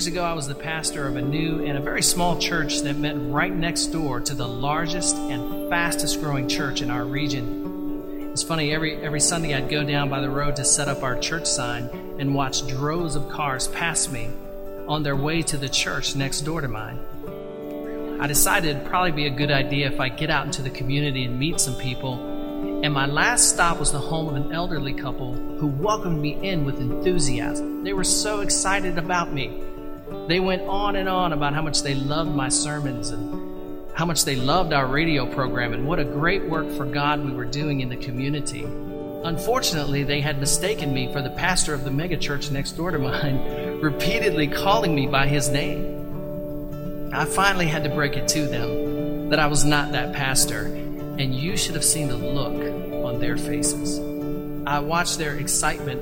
years ago, I was the pastor of a new and a very small church that met right next door to the largest and fastest growing church in our region. It's funny, every, every Sunday I'd go down by the road to set up our church sign and watch droves of cars pass me on their way to the church next door to mine. I decided it'd probably be a good idea if I get out into the community and meet some people. And my last stop was the home of an elderly couple who welcomed me in with enthusiasm. They were so excited about me. They went on and on about how much they loved my sermons and how much they loved our radio program and what a great work for God we were doing in the community. Unfortunately, they had mistaken me for the pastor of the megachurch next door to mine, repeatedly calling me by his name. I finally had to break it to them that I was not that pastor, and you should have seen the look on their faces. I watched their excitement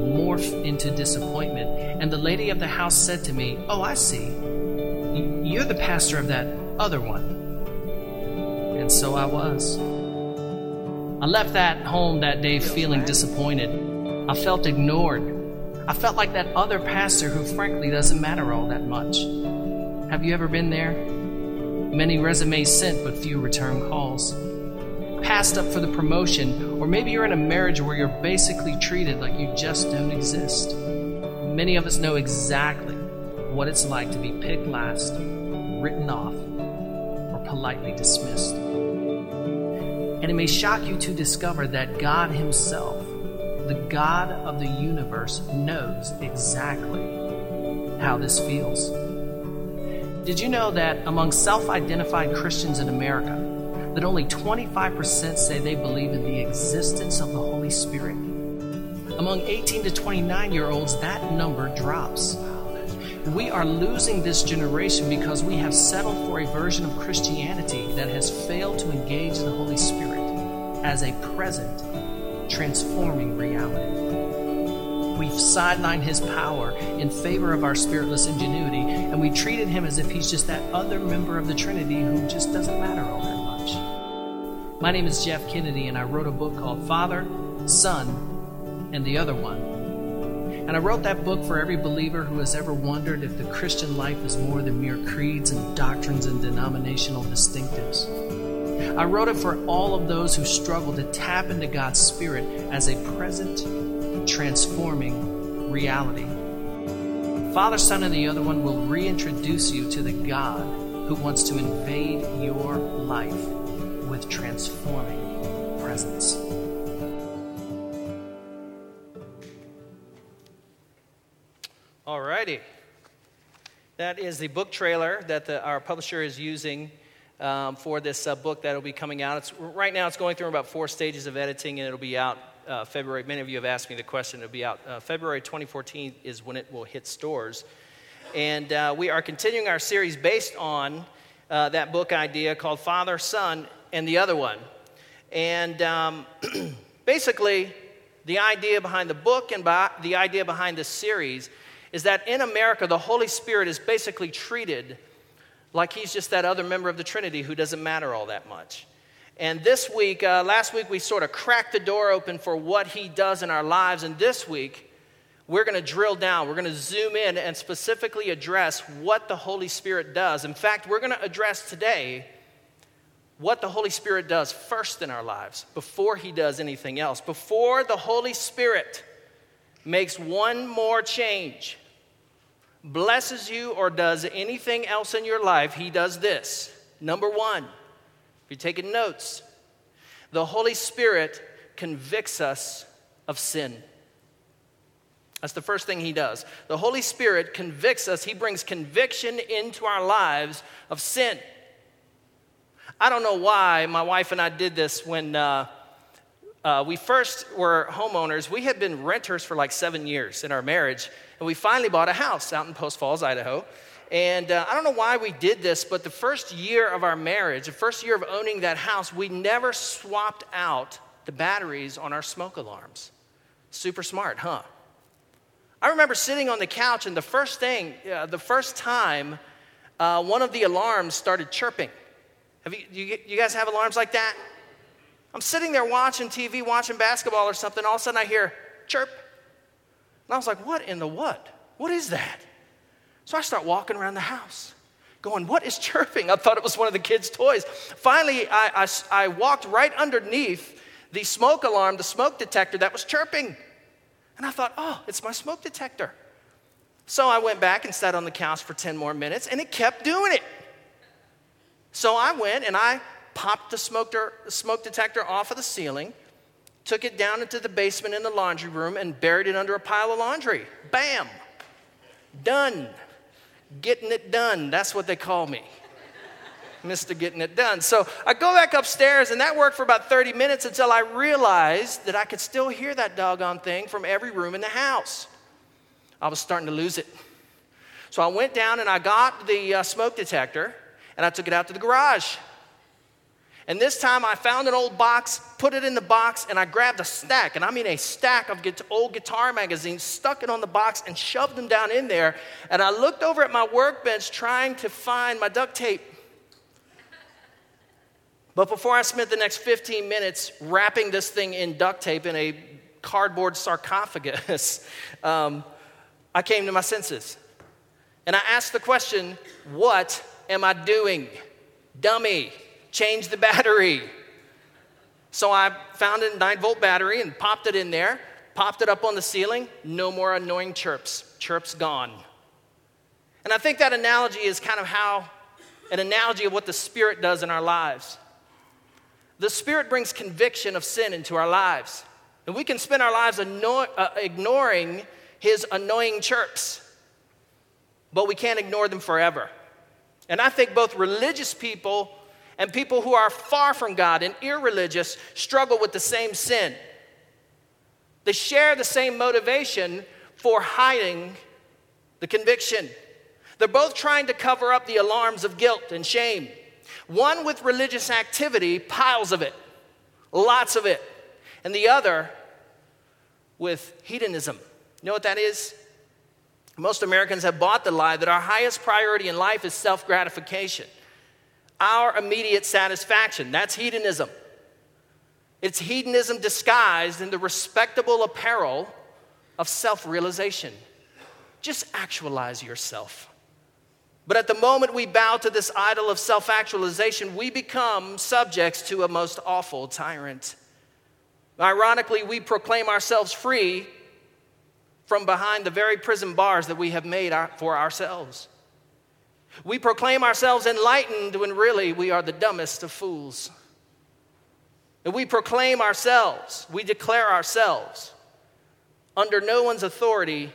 morph into disappointment, and the lady of the house said to me, Oh, I see. You're the pastor of that other one. And so I was. I left that home that day feeling disappointed. I felt ignored. I felt like that other pastor who, frankly, doesn't matter all that much. Have you ever been there? Many resumes sent, but few return calls. Passed up for the promotion, or maybe you're in a marriage where you're basically treated like you just don't exist. Many of us know exactly what it's like to be picked last, written off, or politely dismissed. And it may shock you to discover that God Himself, the God of the universe, knows exactly how this feels. Did you know that among self identified Christians in America, that only 25% say they believe in the existence of the Holy Spirit? Among 18 to 29 year olds, that number drops. We are losing this generation because we have settled for a version of Christianity that has failed to engage the Holy Spirit as a present, transforming reality. We've sidelined his power in favor of our spiritless ingenuity, and we treated him as if he's just that other member of the Trinity who just doesn't matter all that. My name is Jeff Kennedy, and I wrote a book called Father, Son, and the Other One. And I wrote that book for every believer who has ever wondered if the Christian life is more than mere creeds and doctrines and denominational distinctives. I wrote it for all of those who struggle to tap into God's Spirit as a present transforming reality. Father, Son, and the other one will reintroduce you to the God who wants to invade your life with transforming presence. All righty. That is the book trailer that the, our publisher is using um, for this uh, book that will be coming out. It's, right now, it's going through about four stages of editing, and it'll be out uh, February. Many of you have asked me the question. It'll be out uh, February 2014 is when it will hit stores. And uh, we are continuing our series based on uh, that book idea called Father, Son, and the Other One. And um, basically, the idea behind the book and the idea behind this series is that in America, the Holy Spirit is basically treated like he's just that other member of the Trinity who doesn't matter all that much. And this week, uh, last week, we sort of cracked the door open for what he does in our lives. And this week, we're going to drill down. We're going to zoom in and specifically address what the Holy Spirit does. In fact, we're going to address today what the Holy Spirit does first in our lives before he does anything else. Before the Holy Spirit makes one more change, blesses you, or does anything else in your life, he does this. Number one, if you're taking notes, the Holy Spirit convicts us of sin. That's the first thing he does. The Holy Spirit convicts us, he brings conviction into our lives of sin. I don't know why my wife and I did this when uh, uh, we first were homeowners. We had been renters for like seven years in our marriage, and we finally bought a house out in Post Falls, Idaho. And uh, I don't know why we did this, but the first year of our marriage, the first year of owning that house, we never swapped out the batteries on our smoke alarms. Super smart, huh? I remember sitting on the couch, and the first thing, uh, the first time, uh, one of the alarms started chirping. Have you, you, you guys have alarms like that? I'm sitting there watching TV, watching basketball or something. All of a sudden, I hear chirp. And I was like, what in the what? What is that? So I start walking around the house, going, What is chirping? I thought it was one of the kids' toys. Finally, I, I, I walked right underneath the smoke alarm, the smoke detector that was chirping. And I thought, Oh, it's my smoke detector. So I went back and sat on the couch for 10 more minutes, and it kept doing it. So I went and I popped the smoke, smoke detector off of the ceiling, took it down into the basement in the laundry room, and buried it under a pile of laundry. Bam! Done. Getting it done. That's what they call me. Mr. Getting It Done. So I go back upstairs, and that worked for about 30 minutes until I realized that I could still hear that doggone thing from every room in the house. I was starting to lose it. So I went down and I got the uh, smoke detector and I took it out to the garage. And this time I found an old box, put it in the box, and I grabbed a stack, and I mean a stack of old guitar magazines, stuck it on the box, and shoved them down in there. And I looked over at my workbench trying to find my duct tape. But before I spent the next 15 minutes wrapping this thing in duct tape in a cardboard sarcophagus, um, I came to my senses. And I asked the question, What am I doing? Dummy, change the battery. So I found a 9 volt battery and popped it in there, popped it up on the ceiling. No more annoying chirps. Chirps gone. And I think that analogy is kind of how an analogy of what the Spirit does in our lives. The Spirit brings conviction of sin into our lives. And we can spend our lives anno- uh, ignoring his annoying chirps, but we can't ignore them forever. And I think both religious people and people who are far from God and irreligious struggle with the same sin. They share the same motivation for hiding the conviction. They're both trying to cover up the alarms of guilt and shame. One with religious activity, piles of it, lots of it, and the other with hedonism, you know what that is? Most Americans have bought the lie that our highest priority in life is self gratification, our immediate satisfaction. That's hedonism. It's hedonism disguised in the respectable apparel of self realization. Just actualize yourself. But at the moment we bow to this idol of self actualization, we become subjects to a most awful tyrant. Ironically, we proclaim ourselves free from behind the very prison bars that we have made for ourselves. We proclaim ourselves enlightened when really we are the dumbest of fools. And we proclaim ourselves, we declare ourselves under no one's authority,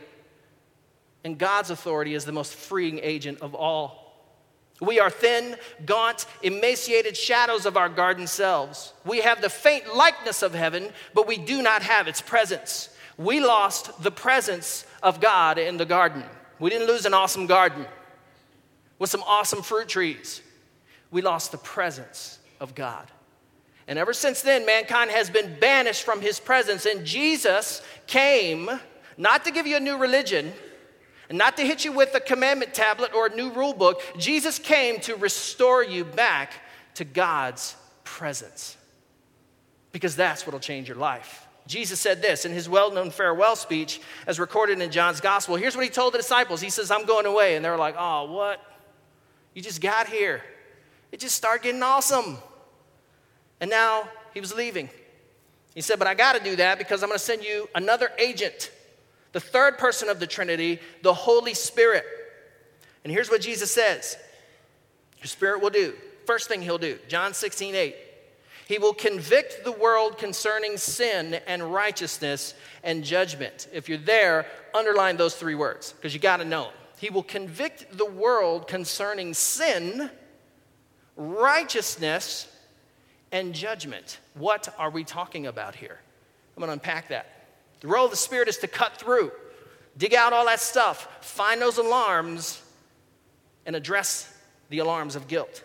and God's authority is the most freeing agent of all. We are thin, gaunt, emaciated shadows of our garden selves. We have the faint likeness of heaven, but we do not have its presence. We lost the presence of God in the garden. We didn't lose an awesome garden with some awesome fruit trees. We lost the presence of God. And ever since then, mankind has been banished from his presence. And Jesus came not to give you a new religion, not to hit you with a commandment tablet or a new rule book. Jesus came to restore you back to God's presence. Because that's what'll change your life. Jesus said this in his well known farewell speech, as recorded in John's gospel. Here's what he told the disciples He says, I'm going away. And they're like, Oh, what? You just got here. It just started getting awesome. And now he was leaving. He said, But I got to do that because I'm going to send you another agent, the third person of the Trinity, the Holy Spirit. And here's what Jesus says Your Spirit will do. First thing he'll do, John 16, 8. He will convict the world concerning sin and righteousness and judgment. If you're there, underline those three words because you got to know them. He will convict the world concerning sin, righteousness, and judgment. What are we talking about here? I'm going to unpack that. The role of the Spirit is to cut through, dig out all that stuff, find those alarms, and address the alarms of guilt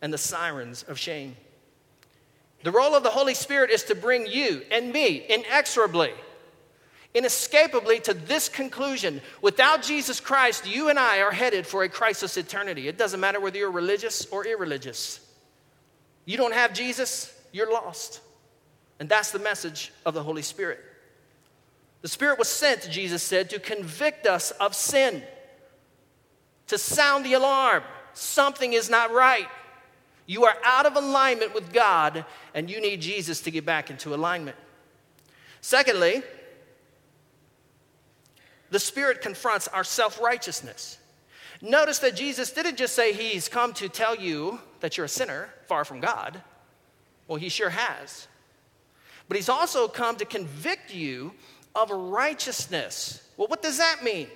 and the sirens of shame. The role of the Holy Spirit is to bring you and me inexorably, inescapably to this conclusion. Without Jesus Christ, you and I are headed for a crisis eternity. It doesn't matter whether you're religious or irreligious. You don't have Jesus, you're lost. And that's the message of the Holy Spirit. The Spirit was sent, Jesus said, to convict us of sin. to sound the alarm. Something is not right. You are out of alignment with God, and you need Jesus to get back into alignment. Secondly, the Spirit confronts our self righteousness. Notice that Jesus didn't just say he's come to tell you that you're a sinner, far from God. Well, he sure has. But he's also come to convict you of righteousness. Well, what does that mean?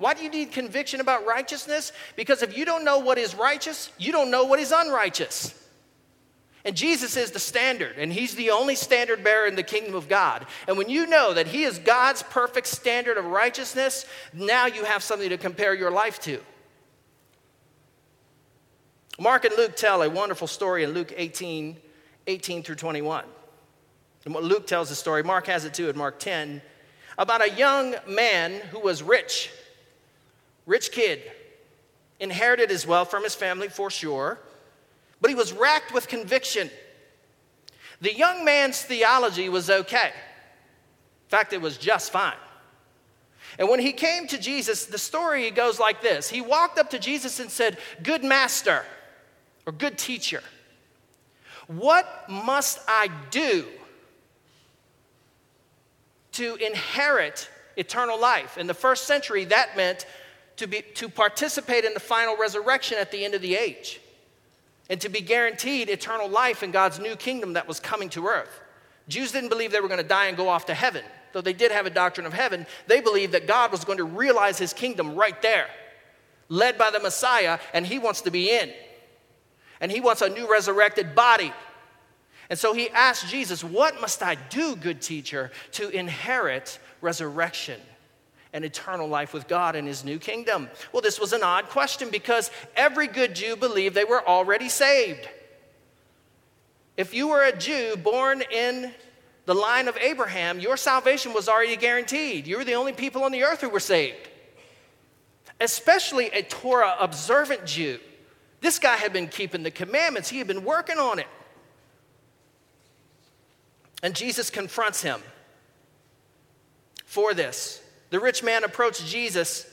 Why do you need conviction about righteousness? Because if you don't know what is righteous, you don't know what is unrighteous. And Jesus is the standard, and He's the only standard bearer in the kingdom of God. And when you know that He is God's perfect standard of righteousness, now you have something to compare your life to. Mark and Luke tell a wonderful story in Luke 18 18 through 21. And what Luke tells the story, Mark has it too in Mark 10, about a young man who was rich Rich kid, inherited his wealth from his family for sure, but he was racked with conviction. The young man's theology was okay. In fact, it was just fine. And when he came to Jesus, the story goes like this He walked up to Jesus and said, Good master, or good teacher, what must I do to inherit eternal life? In the first century, that meant to, be, to participate in the final resurrection at the end of the age and to be guaranteed eternal life in God's new kingdom that was coming to earth. Jews didn't believe they were going to die and go off to heaven, though they did have a doctrine of heaven. They believed that God was going to realize his kingdom right there, led by the Messiah, and he wants to be in. And he wants a new resurrected body. And so he asked Jesus, What must I do, good teacher, to inherit resurrection? And eternal life with God in his new kingdom? Well, this was an odd question because every good Jew believed they were already saved. If you were a Jew born in the line of Abraham, your salvation was already guaranteed. You were the only people on the earth who were saved. Especially a Torah observant Jew. This guy had been keeping the commandments, he had been working on it. And Jesus confronts him for this the rich man approached Jesus,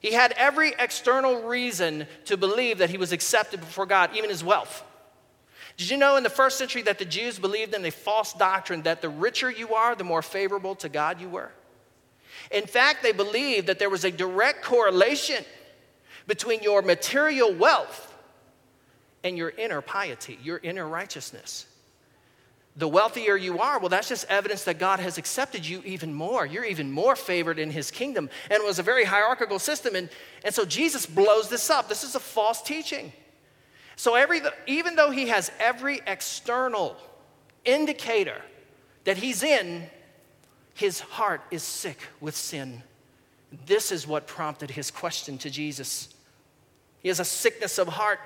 he had every external reason to believe that he was accepted before God, even his wealth. Did you know in the first century that the Jews believed in a false doctrine that the richer you are, the more favorable to God you were? In fact, they believed that there was a direct correlation between your material wealth and your inner piety, your inner righteousness the wealthier you are, well, that's just evidence that God has accepted you even more. You're even more favored in his kingdom. And it was a very hierarchical system. And, and so Jesus blows this up. This is a false teaching. So, every, even though he has every external indicator that he's in, his heart is sick with sin. This is what prompted his question to Jesus. He has a sickness of heart.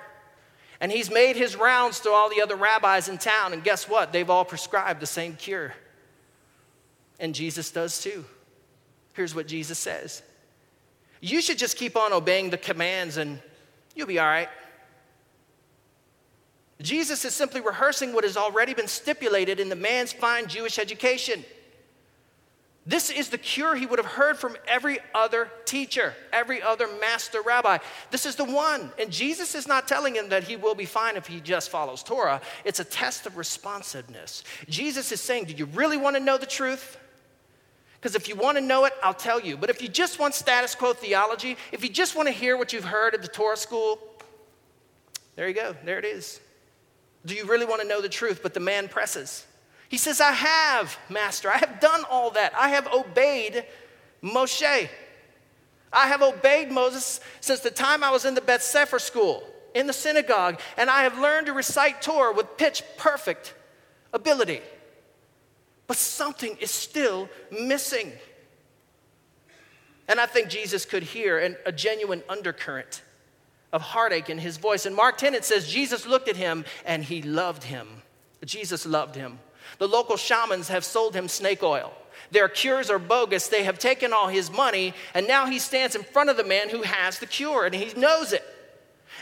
And he's made his rounds to all the other rabbis in town, and guess what? They've all prescribed the same cure. And Jesus does too. Here's what Jesus says You should just keep on obeying the commands, and you'll be all right. Jesus is simply rehearsing what has already been stipulated in the man's fine Jewish education. This is the cure he would have heard from every other teacher, every other master rabbi. This is the one. And Jesus is not telling him that he will be fine if he just follows Torah. It's a test of responsiveness. Jesus is saying, Do you really want to know the truth? Because if you want to know it, I'll tell you. But if you just want status quo theology, if you just want to hear what you've heard at the Torah school, there you go. There it is. Do you really want to know the truth? But the man presses. He says, I have, Master. I have done all that. I have obeyed Moshe. I have obeyed Moses since the time I was in the Beth Sefer school, in the synagogue, and I have learned to recite Torah with pitch perfect ability. But something is still missing. And I think Jesus could hear an, a genuine undercurrent of heartache in his voice. In Mark 10, it says, Jesus looked at him and he loved him. Jesus loved him. The local shamans have sold him snake oil. Their cures are bogus. They have taken all his money, and now he stands in front of the man who has the cure, and he knows it.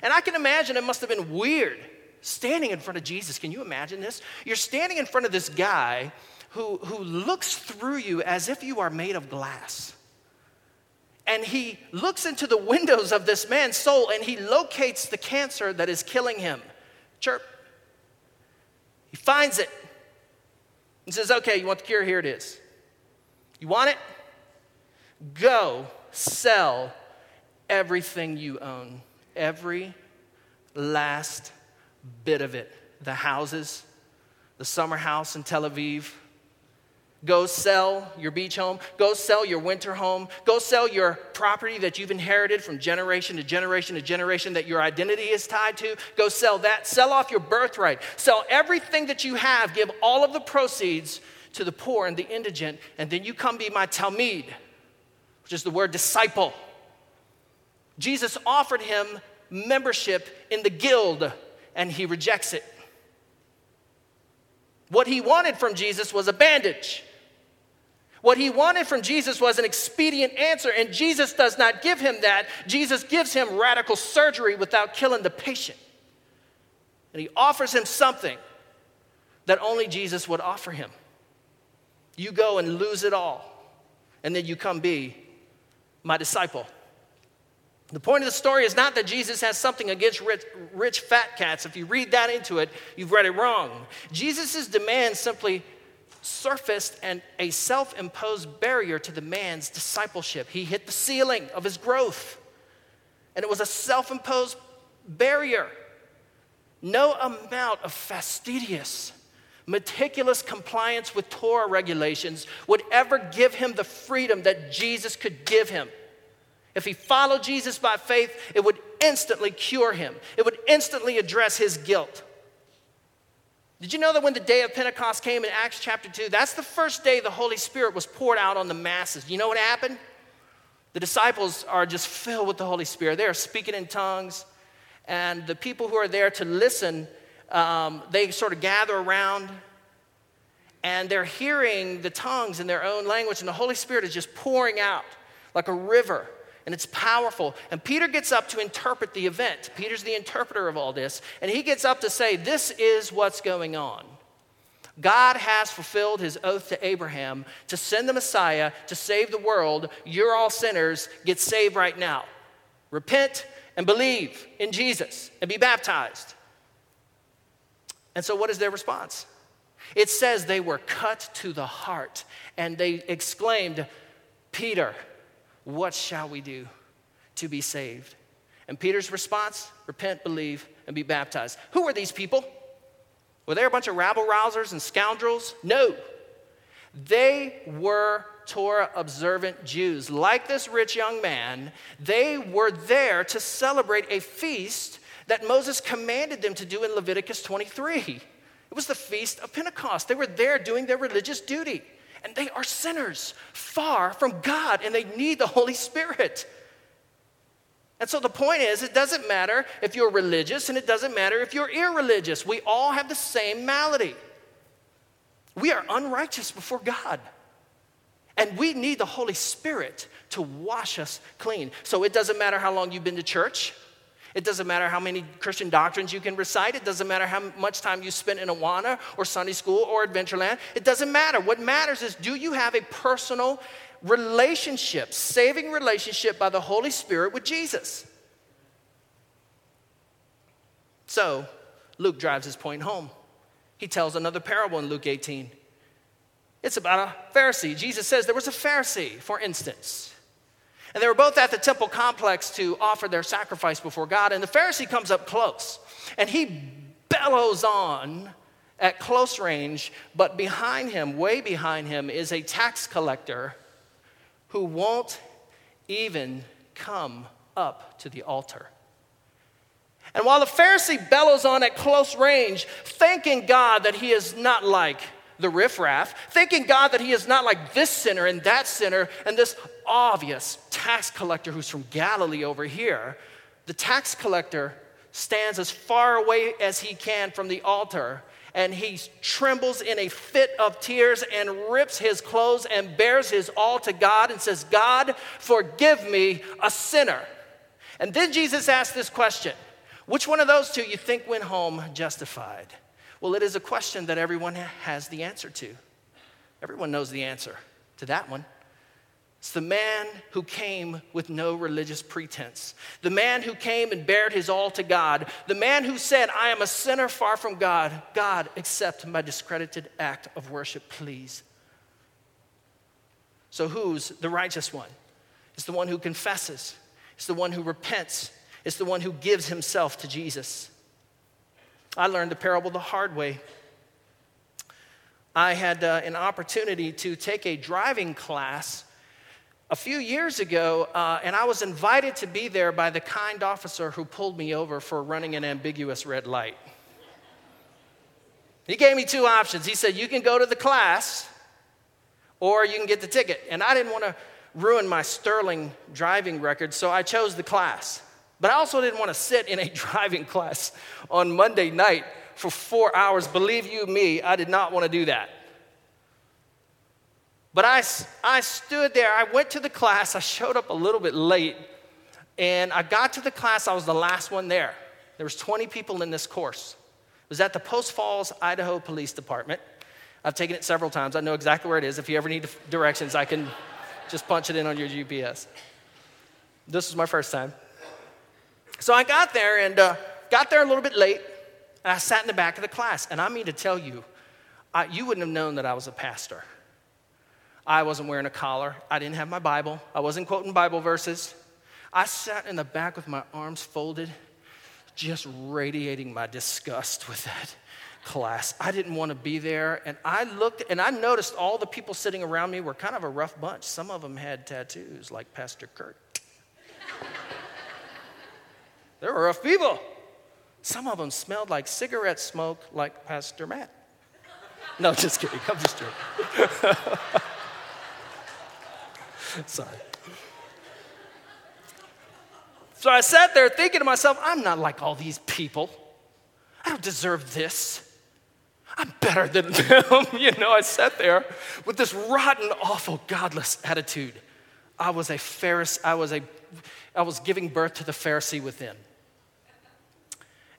And I can imagine it must have been weird standing in front of Jesus. Can you imagine this? You're standing in front of this guy who, who looks through you as if you are made of glass. and he looks into the windows of this man's soul and he locates the cancer that is killing him. Chirp. He finds it and says, Okay, you want the cure? Here it is. You want it? Go sell everything you own, every last bit of it. The houses, the summer house in Tel Aviv, Go sell your beach home. Go sell your winter home. Go sell your property that you've inherited from generation to generation to generation that your identity is tied to. Go sell that. Sell off your birthright. Sell everything that you have. Give all of the proceeds to the poor and the indigent. And then you come be my Talmid, which is the word disciple. Jesus offered him membership in the guild, and he rejects it. What he wanted from Jesus was a bandage. What he wanted from Jesus was an expedient answer, and Jesus does not give him that. Jesus gives him radical surgery without killing the patient. And he offers him something that only Jesus would offer him. You go and lose it all, and then you come be my disciple. The point of the story is not that Jesus has something against rich, rich fat cats. If you read that into it, you've read it wrong. Jesus' demand simply surfaced and a self imposed barrier to the man's discipleship. He hit the ceiling of his growth, and it was a self imposed barrier. No amount of fastidious, meticulous compliance with Torah regulations would ever give him the freedom that Jesus could give him. If he followed Jesus by faith, it would instantly cure him, it would instantly address his guilt. Did you know that when the day of Pentecost came in Acts chapter 2, that's the first day the Holy Spirit was poured out on the masses? You know what happened? The disciples are just filled with the Holy Spirit. They are speaking in tongues, and the people who are there to listen, um, they sort of gather around, and they're hearing the tongues in their own language, and the Holy Spirit is just pouring out like a river and it's powerful. And Peter gets up to interpret the event. Peter's the interpreter of all this, and he gets up to say, This is what's going on. God has fulfilled his oath to Abraham to send the Messiah to save the world. You're all sinners. Get saved right now. Repent and believe in Jesus and be baptized. And so, what is their response? It says they were cut to the heart and they exclaimed, Peter, what shall we do to be saved? And Peter's response repent, believe, and be baptized. Who were these people? Were they a bunch of rabble rousers and scoundrels? No. They were Torah observant Jews. Like this rich young man, they were there to celebrate a feast that Moses commanded them to do in Leviticus 23. It was the feast of Pentecost. They were there doing their religious duty and they are sinners, far from God, and they need the Holy Spirit. And so the point is, it doesn't matter if you're religious and it doesn't matter if you're irreligious. We all have the same malady. We are unrighteous before God. And we need the Holy Spirit to wash us clean. So it doesn't matter how long you've been to church. It doesn't matter how many Christian doctrines you can recite. It doesn't matter how much time you spent in Awana or Sunday school or Adventureland. It doesn't matter. What matters is do you have a personal relationship, saving relationship by the Holy Spirit with Jesus? So, Luke drives his point home. He tells another parable in Luke 18. It's about a Pharisee. Jesus says there was a Pharisee, for instance. And they were both at the temple complex to offer their sacrifice before God. And the Pharisee comes up close and he bellows on at close range, but behind him, way behind him, is a tax collector who won't even come up to the altar. And while the Pharisee bellows on at close range, thanking God that he is not like the riffraff, thanking God that he is not like this sinner and that sinner and this obvious tax collector who's from Galilee over here. The tax collector stands as far away as he can from the altar and he trembles in a fit of tears and rips his clothes and bares his all to God and says, God, forgive me, a sinner. And then Jesus asks this question Which one of those two you think went home justified? Well, it is a question that everyone has the answer to. Everyone knows the answer to that one. It's the man who came with no religious pretense. The man who came and bared his all to God. The man who said, I am a sinner far from God. God, accept my discredited act of worship, please. So, who's the righteous one? It's the one who confesses, it's the one who repents, it's the one who gives himself to Jesus. I learned the parable the hard way. I had uh, an opportunity to take a driving class a few years ago, uh, and I was invited to be there by the kind officer who pulled me over for running an ambiguous red light. He gave me two options. He said, You can go to the class, or you can get the ticket. And I didn't want to ruin my sterling driving record, so I chose the class. But I also didn't want to sit in a driving class on Monday night for four hours. Believe you me, I did not want to do that. But I, I stood there, I went to the class, I showed up a little bit late, and I got to the class, I was the last one there. There was 20 people in this course. It was at the Post Falls, Idaho Police Department. I've taken it several times. I know exactly where it is. If you ever need directions, I can just punch it in on your GPS. This was my first time. So I got there and uh, got there a little bit late, and I sat in the back of the class. And I mean to tell you, I, you wouldn't have known that I was a pastor. I wasn't wearing a collar. I didn't have my Bible. I wasn't quoting Bible verses. I sat in the back with my arms folded, just radiating my disgust with that class. I didn't want to be there. And I looked and I noticed all the people sitting around me were kind of a rough bunch. Some of them had tattoos, like Pastor Kurt. they were rough people. Some of them smelled like cigarette smoke, like Pastor Matt. No, just kidding. I'm just joking. Sorry. So I sat there thinking to myself, I'm not like all these people. I don't deserve this. I'm better than them. you know, I sat there with this rotten, awful, godless attitude. I was a Pharisee, I was a I was giving birth to the Pharisee within.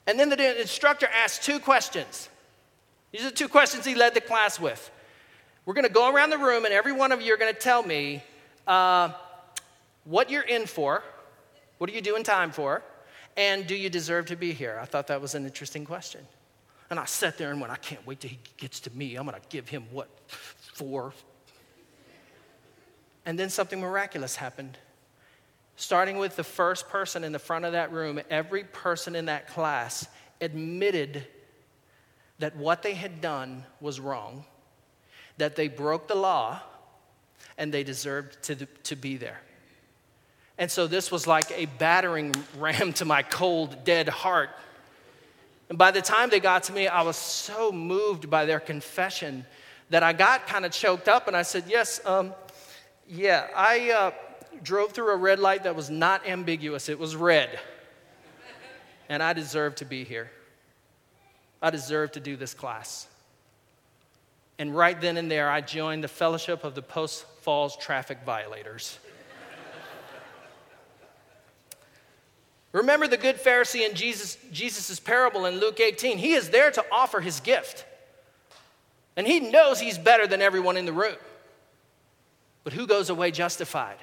And then the instructor asked two questions. These are the two questions he led the class with. We're going to go around the room, and every one of you are going to tell me uh, what you're in for, what are you doing time for, and do you deserve to be here? I thought that was an interesting question. And I sat there and went, I can't wait till he gets to me. I'm going to give him what for. And then something miraculous happened. Starting with the first person in the front of that room, every person in that class admitted that what they had done was wrong, that they broke the law, and they deserved to, to be there. And so this was like a battering ram to my cold, dead heart. And by the time they got to me, I was so moved by their confession that I got kind of choked up and I said, Yes, um, yeah, I uh, drove through a red light that was not ambiguous, it was red. and I deserve to be here. I deserve to do this class. And right then and there, I joined the Fellowship of the Post Falls Traffic Violators. Remember the good Pharisee in Jesus' Jesus's parable in Luke 18. He is there to offer his gift. And he knows he's better than everyone in the room. But who goes away justified?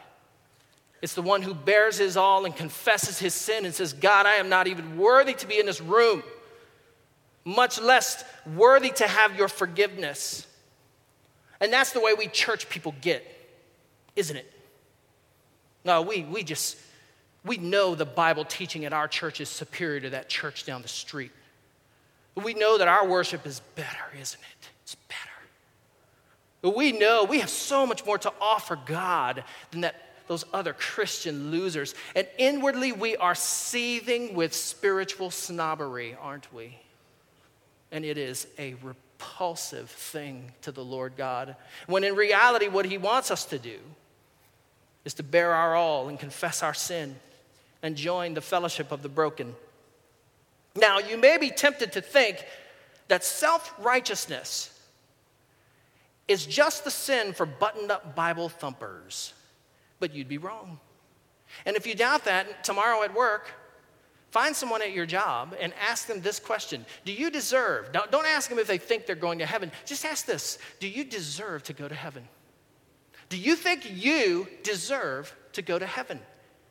It's the one who bares his all and confesses his sin and says, God, I am not even worthy to be in this room much less worthy to have your forgiveness. And that's the way we church people get, isn't it? No, we, we just, we know the Bible teaching at our church is superior to that church down the street. We know that our worship is better, isn't it? It's better. We know we have so much more to offer God than that those other Christian losers. And inwardly, we are seething with spiritual snobbery, aren't we? And it is a repulsive thing to the Lord God. When in reality, what He wants us to do is to bare our all and confess our sin and join the fellowship of the broken. Now, you may be tempted to think that self righteousness is just the sin for buttoned up Bible thumpers, but you'd be wrong. And if you doubt that, tomorrow at work, Find someone at your job and ask them this question Do you deserve? Don't ask them if they think they're going to heaven. Just ask this Do you deserve to go to heaven? Do you think you deserve to go to heaven?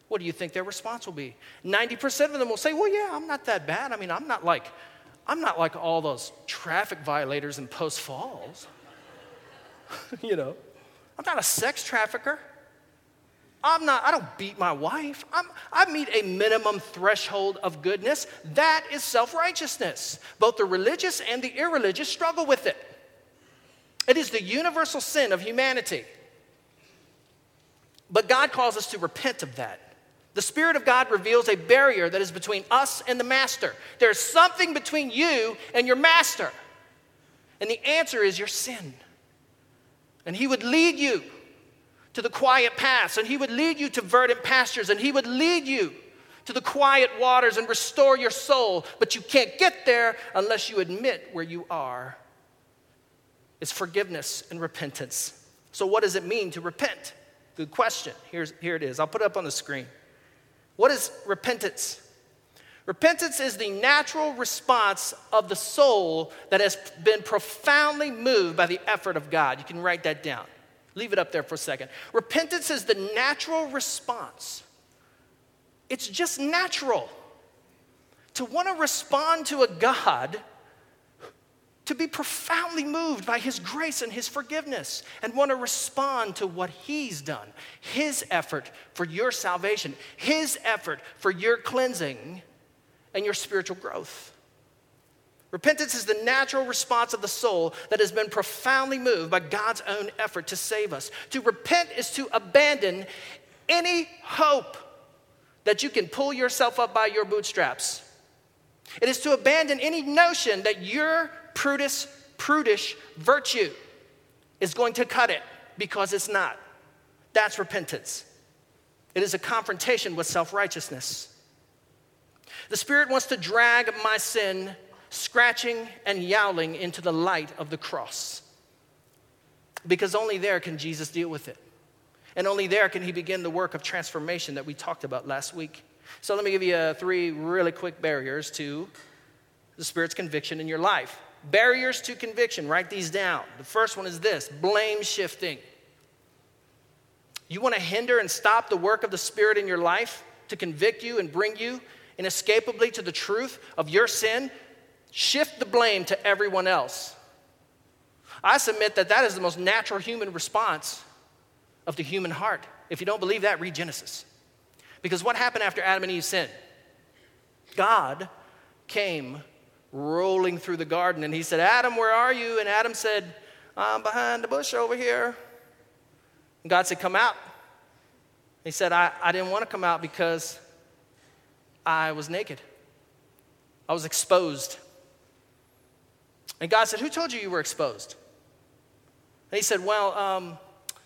What do you think their response will be? 90% of them will say, Well, yeah, I'm not that bad. I mean, I'm not like, I'm not like all those traffic violators in Post Falls. you know, I'm not a sex trafficker. I'm not, I don't beat my wife. I'm, I meet a minimum threshold of goodness. That is self righteousness. Both the religious and the irreligious struggle with it. It is the universal sin of humanity. But God calls us to repent of that. The Spirit of God reveals a barrier that is between us and the Master. There's something between you and your Master. And the answer is your sin. And He would lead you to the quiet paths, and He would lead you to verdant pastures, and He would lead you to the quiet waters and restore your soul. But you can't get there unless you admit where you are. It's forgiveness and repentance. So, what does it mean to repent? Good question. Here's, here it is. I'll put it up on the screen. What is repentance? Repentance is the natural response of the soul that has been profoundly moved by the effort of God. You can write that down. Leave it up there for a second. Repentance is the natural response. It's just natural to want to respond to a God, to be profoundly moved by His grace and His forgiveness, and want to respond to what He's done, His effort for your salvation, His effort for your cleansing and your spiritual growth. Repentance is the natural response of the soul that has been profoundly moved by God's own effort to save us. To repent is to abandon any hope that you can pull yourself up by your bootstraps. It is to abandon any notion that your prudish, prudish virtue is going to cut it because it's not. That's repentance. It is a confrontation with self righteousness. The Spirit wants to drag my sin scratching and yowling into the light of the cross. Because only there can Jesus deal with it. And only there can he begin the work of transformation that we talked about last week. So let me give you uh, three really quick barriers to the Spirit's conviction in your life. Barriers to conviction, write these down. The first one is this blame shifting. You want to hinder and stop the work of the Spirit in your life to convict you and bring you inescapably to the truth of your sin? Shift the blame to everyone else. I submit that that is the most natural human response of the human heart. If you don't believe that, read Genesis. Because what happened after Adam and Eve sinned? God came rolling through the garden and he said, Adam, where are you? And Adam said, I'm behind the bush over here. And God said, Come out. He said, I, I didn't want to come out because I was naked, I was exposed. And God said, Who told you you were exposed? And he said, Well, um,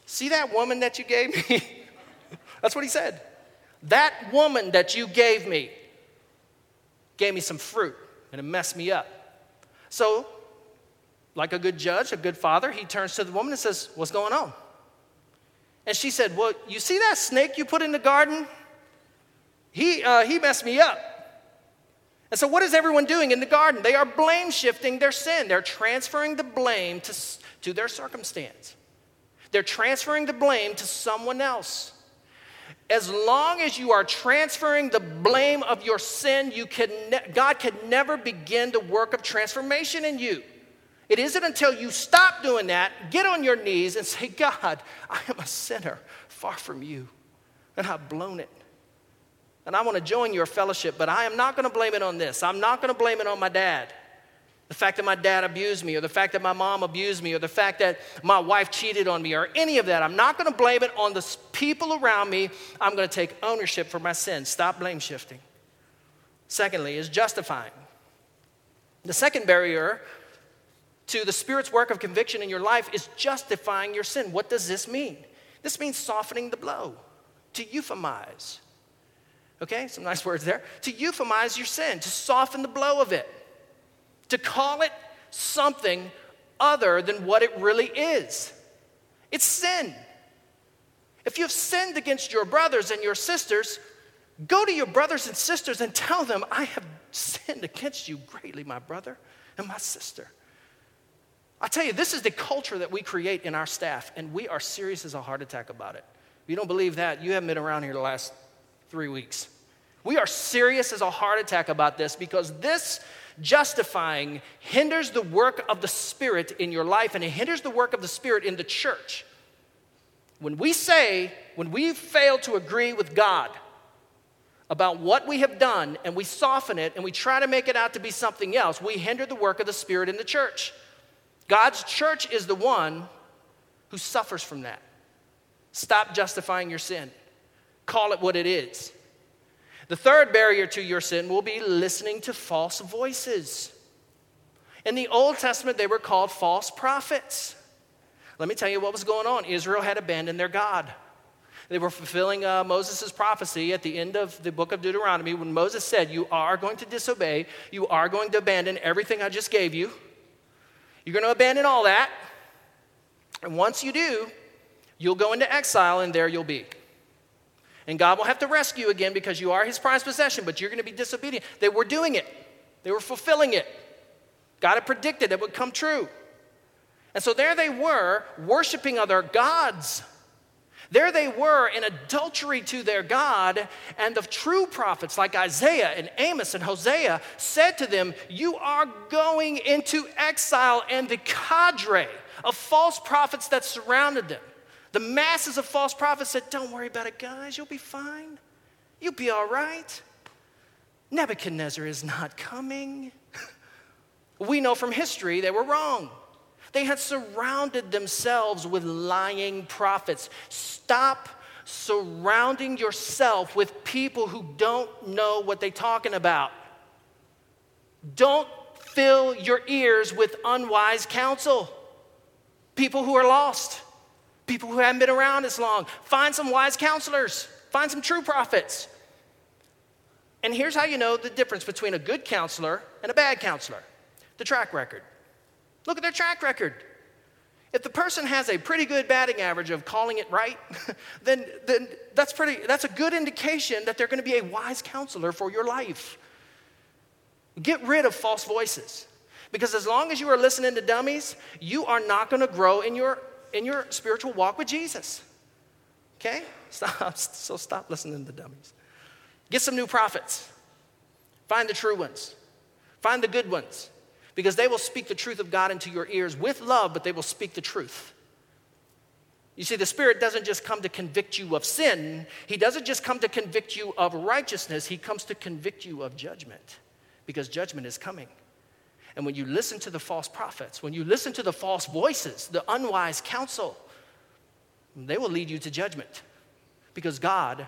see that woman that you gave me? That's what he said. That woman that you gave me gave me some fruit and it messed me up. So, like a good judge, a good father, he turns to the woman and says, What's going on? And she said, Well, you see that snake you put in the garden? He, uh, he messed me up. And so, what is everyone doing in the garden? They are blame shifting their sin. They're transferring the blame to, to their circumstance, they're transferring the blame to someone else. As long as you are transferring the blame of your sin, you can ne- God can never begin the work of transformation in you. It isn't until you stop doing that, get on your knees, and say, God, I am a sinner far from you, and I've blown it. And I want to join your fellowship, but I am not going to blame it on this. I'm not going to blame it on my dad. The fact that my dad abused me, or the fact that my mom abused me, or the fact that my wife cheated on me, or any of that. I'm not going to blame it on the people around me. I'm going to take ownership for my sins. Stop blame shifting. Secondly, is justifying. The second barrier to the Spirit's work of conviction in your life is justifying your sin. What does this mean? This means softening the blow, to euphemize, okay, some nice words there, to euphemize your sin, to soften the blow of it, to call it something other than what it really is. It's sin. If you have sinned against your brothers and your sisters, go to your brothers and sisters and tell them, I have sinned against you greatly, my brother and my sister. I tell you, this is the culture that we create in our staff, and we are serious as a heart attack about it. If you don't believe that, you haven't been around here the last three weeks. We are serious as a heart attack about this because this justifying hinders the work of the Spirit in your life and it hinders the work of the Spirit in the church. When we say, when we fail to agree with God about what we have done and we soften it and we try to make it out to be something else, we hinder the work of the Spirit in the church. God's church is the one who suffers from that. Stop justifying your sin, call it what it is. The third barrier to your sin will be listening to false voices. In the Old Testament, they were called false prophets. Let me tell you what was going on. Israel had abandoned their God. They were fulfilling uh, Moses' prophecy at the end of the book of Deuteronomy when Moses said, You are going to disobey, you are going to abandon everything I just gave you. You're going to abandon all that. And once you do, you'll go into exile, and there you'll be. And God will have to rescue you again because you are his prized possession, but you're going to be disobedient. They were doing it, they were fulfilling it. God had predicted it would come true. And so there they were, worshiping other gods. There they were in adultery to their God, and the true prophets like Isaiah and Amos and Hosea said to them, You are going into exile, and the cadre of false prophets that surrounded them the masses of false prophets said, Don't worry about it, guys. You'll be fine. You'll be all right. Nebuchadnezzar is not coming. we know from history they were wrong. They had surrounded themselves with lying prophets. Stop surrounding yourself with people who don't know what they're talking about. Don't fill your ears with unwise counsel. People who are lost people who haven't been around as long. Find some wise counselors, find some true prophets. And here's how you know the difference between a good counselor and a bad counselor the track record. Look at their track record. If the person has a pretty good batting average of calling it right, then, then that's, pretty, that's a good indication that they're going to be a wise counselor for your life. Get rid of false voices. Because as long as you are listening to dummies, you are not going to grow in your in your spiritual walk with Jesus. Okay? Stop. So stop listening to dummies. Get some new prophets. Find the true ones. Find the good ones. Because they will speak the truth of God into your ears with love, but they will speak the truth. You see, the Spirit doesn't just come to convict you of sin, He doesn't just come to convict you of righteousness, He comes to convict you of judgment, because judgment is coming. And when you listen to the false prophets, when you listen to the false voices, the unwise counsel, they will lead you to judgment because God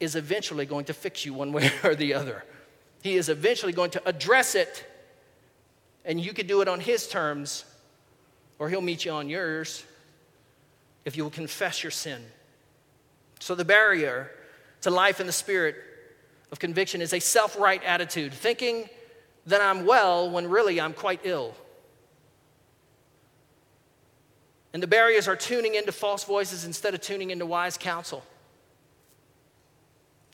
is eventually going to fix you one way or the other. He is eventually going to address it, and you can do it on His terms, or He'll meet you on yours if you will confess your sin. So, the barrier to life in the spirit of conviction is a self right attitude, thinking that I'm well when really I'm quite ill. And the barriers are tuning into false voices instead of tuning into wise counsel.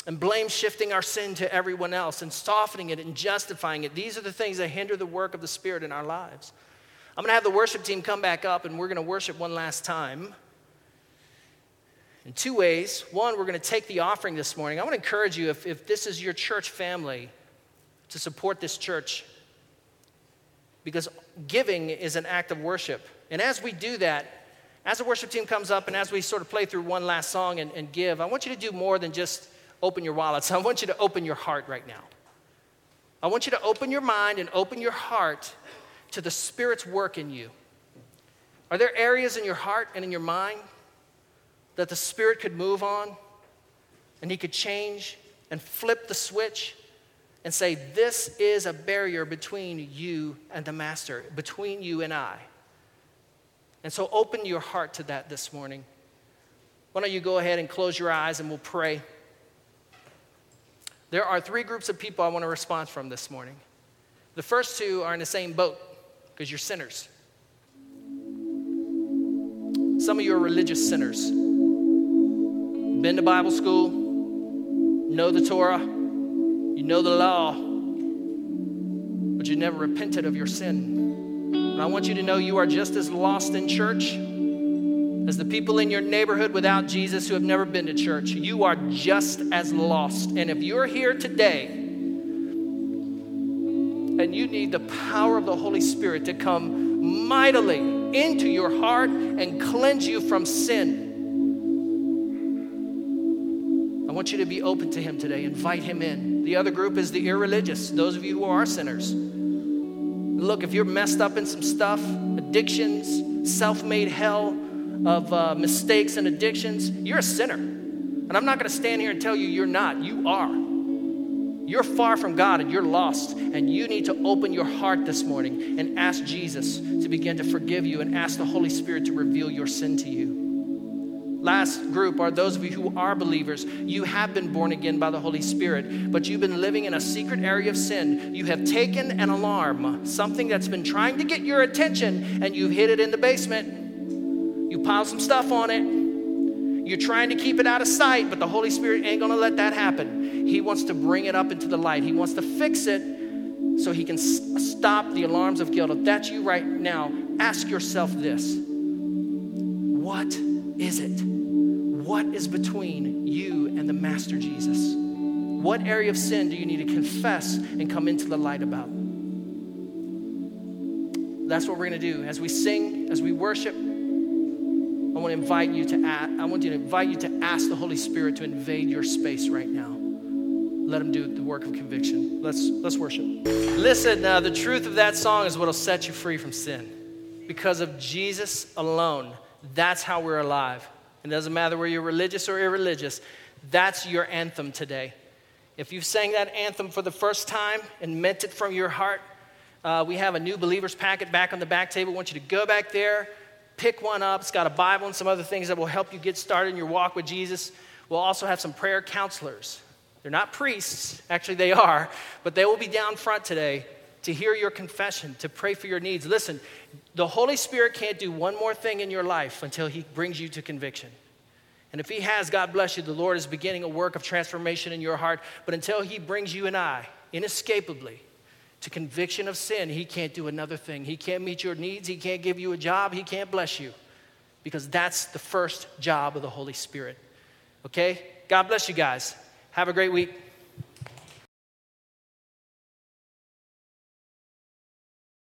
And blame shifting our sin to everyone else and softening it and justifying it. These are the things that hinder the work of the Spirit in our lives. I'm going to have the worship team come back up and we're going to worship one last time. In two ways. One, we're going to take the offering this morning. I want to encourage you, if, if this is your church family, to support this church because giving is an act of worship. And as we do that, as the worship team comes up and as we sort of play through one last song and, and give, I want you to do more than just open your wallets. I want you to open your heart right now. I want you to open your mind and open your heart to the Spirit's work in you. Are there areas in your heart and in your mind that the Spirit could move on and He could change and flip the switch and say, This is a barrier between you and the Master, between you and I. And so open your heart to that this morning. Why don't you go ahead and close your eyes and we'll pray. There are three groups of people I want to respond from this morning. The first two are in the same boat because you're sinners. Some of you are religious sinners. Been to Bible school, know the Torah, you know the law, but you never repented of your sin. And I want you to know you are just as lost in church as the people in your neighborhood without Jesus who have never been to church. You are just as lost. And if you're here today and you need the power of the Holy Spirit to come mightily into your heart and cleanse you from sin, want you to be open to Him today. Invite Him in. The other group is the irreligious, those of you who are sinners. Look, if you're messed up in some stuff, addictions, self made hell of uh, mistakes and addictions, you're a sinner. And I'm not going to stand here and tell you you're not. You are. You're far from God and you're lost. And you need to open your heart this morning and ask Jesus to begin to forgive you and ask the Holy Spirit to reveal your sin to you. Last group are those of you who are believers. You have been born again by the Holy Spirit, but you've been living in a secret area of sin. You have taken an alarm, something that's been trying to get your attention, and you've hid it in the basement. You pile some stuff on it. You're trying to keep it out of sight, but the Holy Spirit ain't gonna let that happen. He wants to bring it up into the light, He wants to fix it so He can stop the alarms of guilt. If that's you right now, ask yourself this What is it? What is between you and the Master Jesus? What area of sin do you need to confess and come into the light about? That's what we're going to do. As we sing, as we worship, I want to invite you to ask, I want you to invite you to ask the Holy Spirit to invade your space right now. Let him do the work of conviction. Let's let's worship. Listen, uh, the truth of that song is what will set you free from sin. Because of Jesus alone, that's how we're alive. It doesn't matter whether you're religious or irreligious. That's your anthem today. If you've sang that anthem for the first time and meant it from your heart, uh, we have a new believers packet back on the back table. I want you to go back there, pick one up. It's got a Bible and some other things that will help you get started in your walk with Jesus. We'll also have some prayer counselors. They're not priests, actually, they are, but they will be down front today to hear your confession, to pray for your needs. Listen, the Holy Spirit can't do one more thing in your life until He brings you to conviction. And if He has, God bless you, the Lord is beginning a work of transformation in your heart. But until He brings you and I, inescapably, to conviction of sin, He can't do another thing. He can't meet your needs, He can't give you a job, He can't bless you. Because that's the first job of the Holy Spirit. Okay? God bless you guys. Have a great week.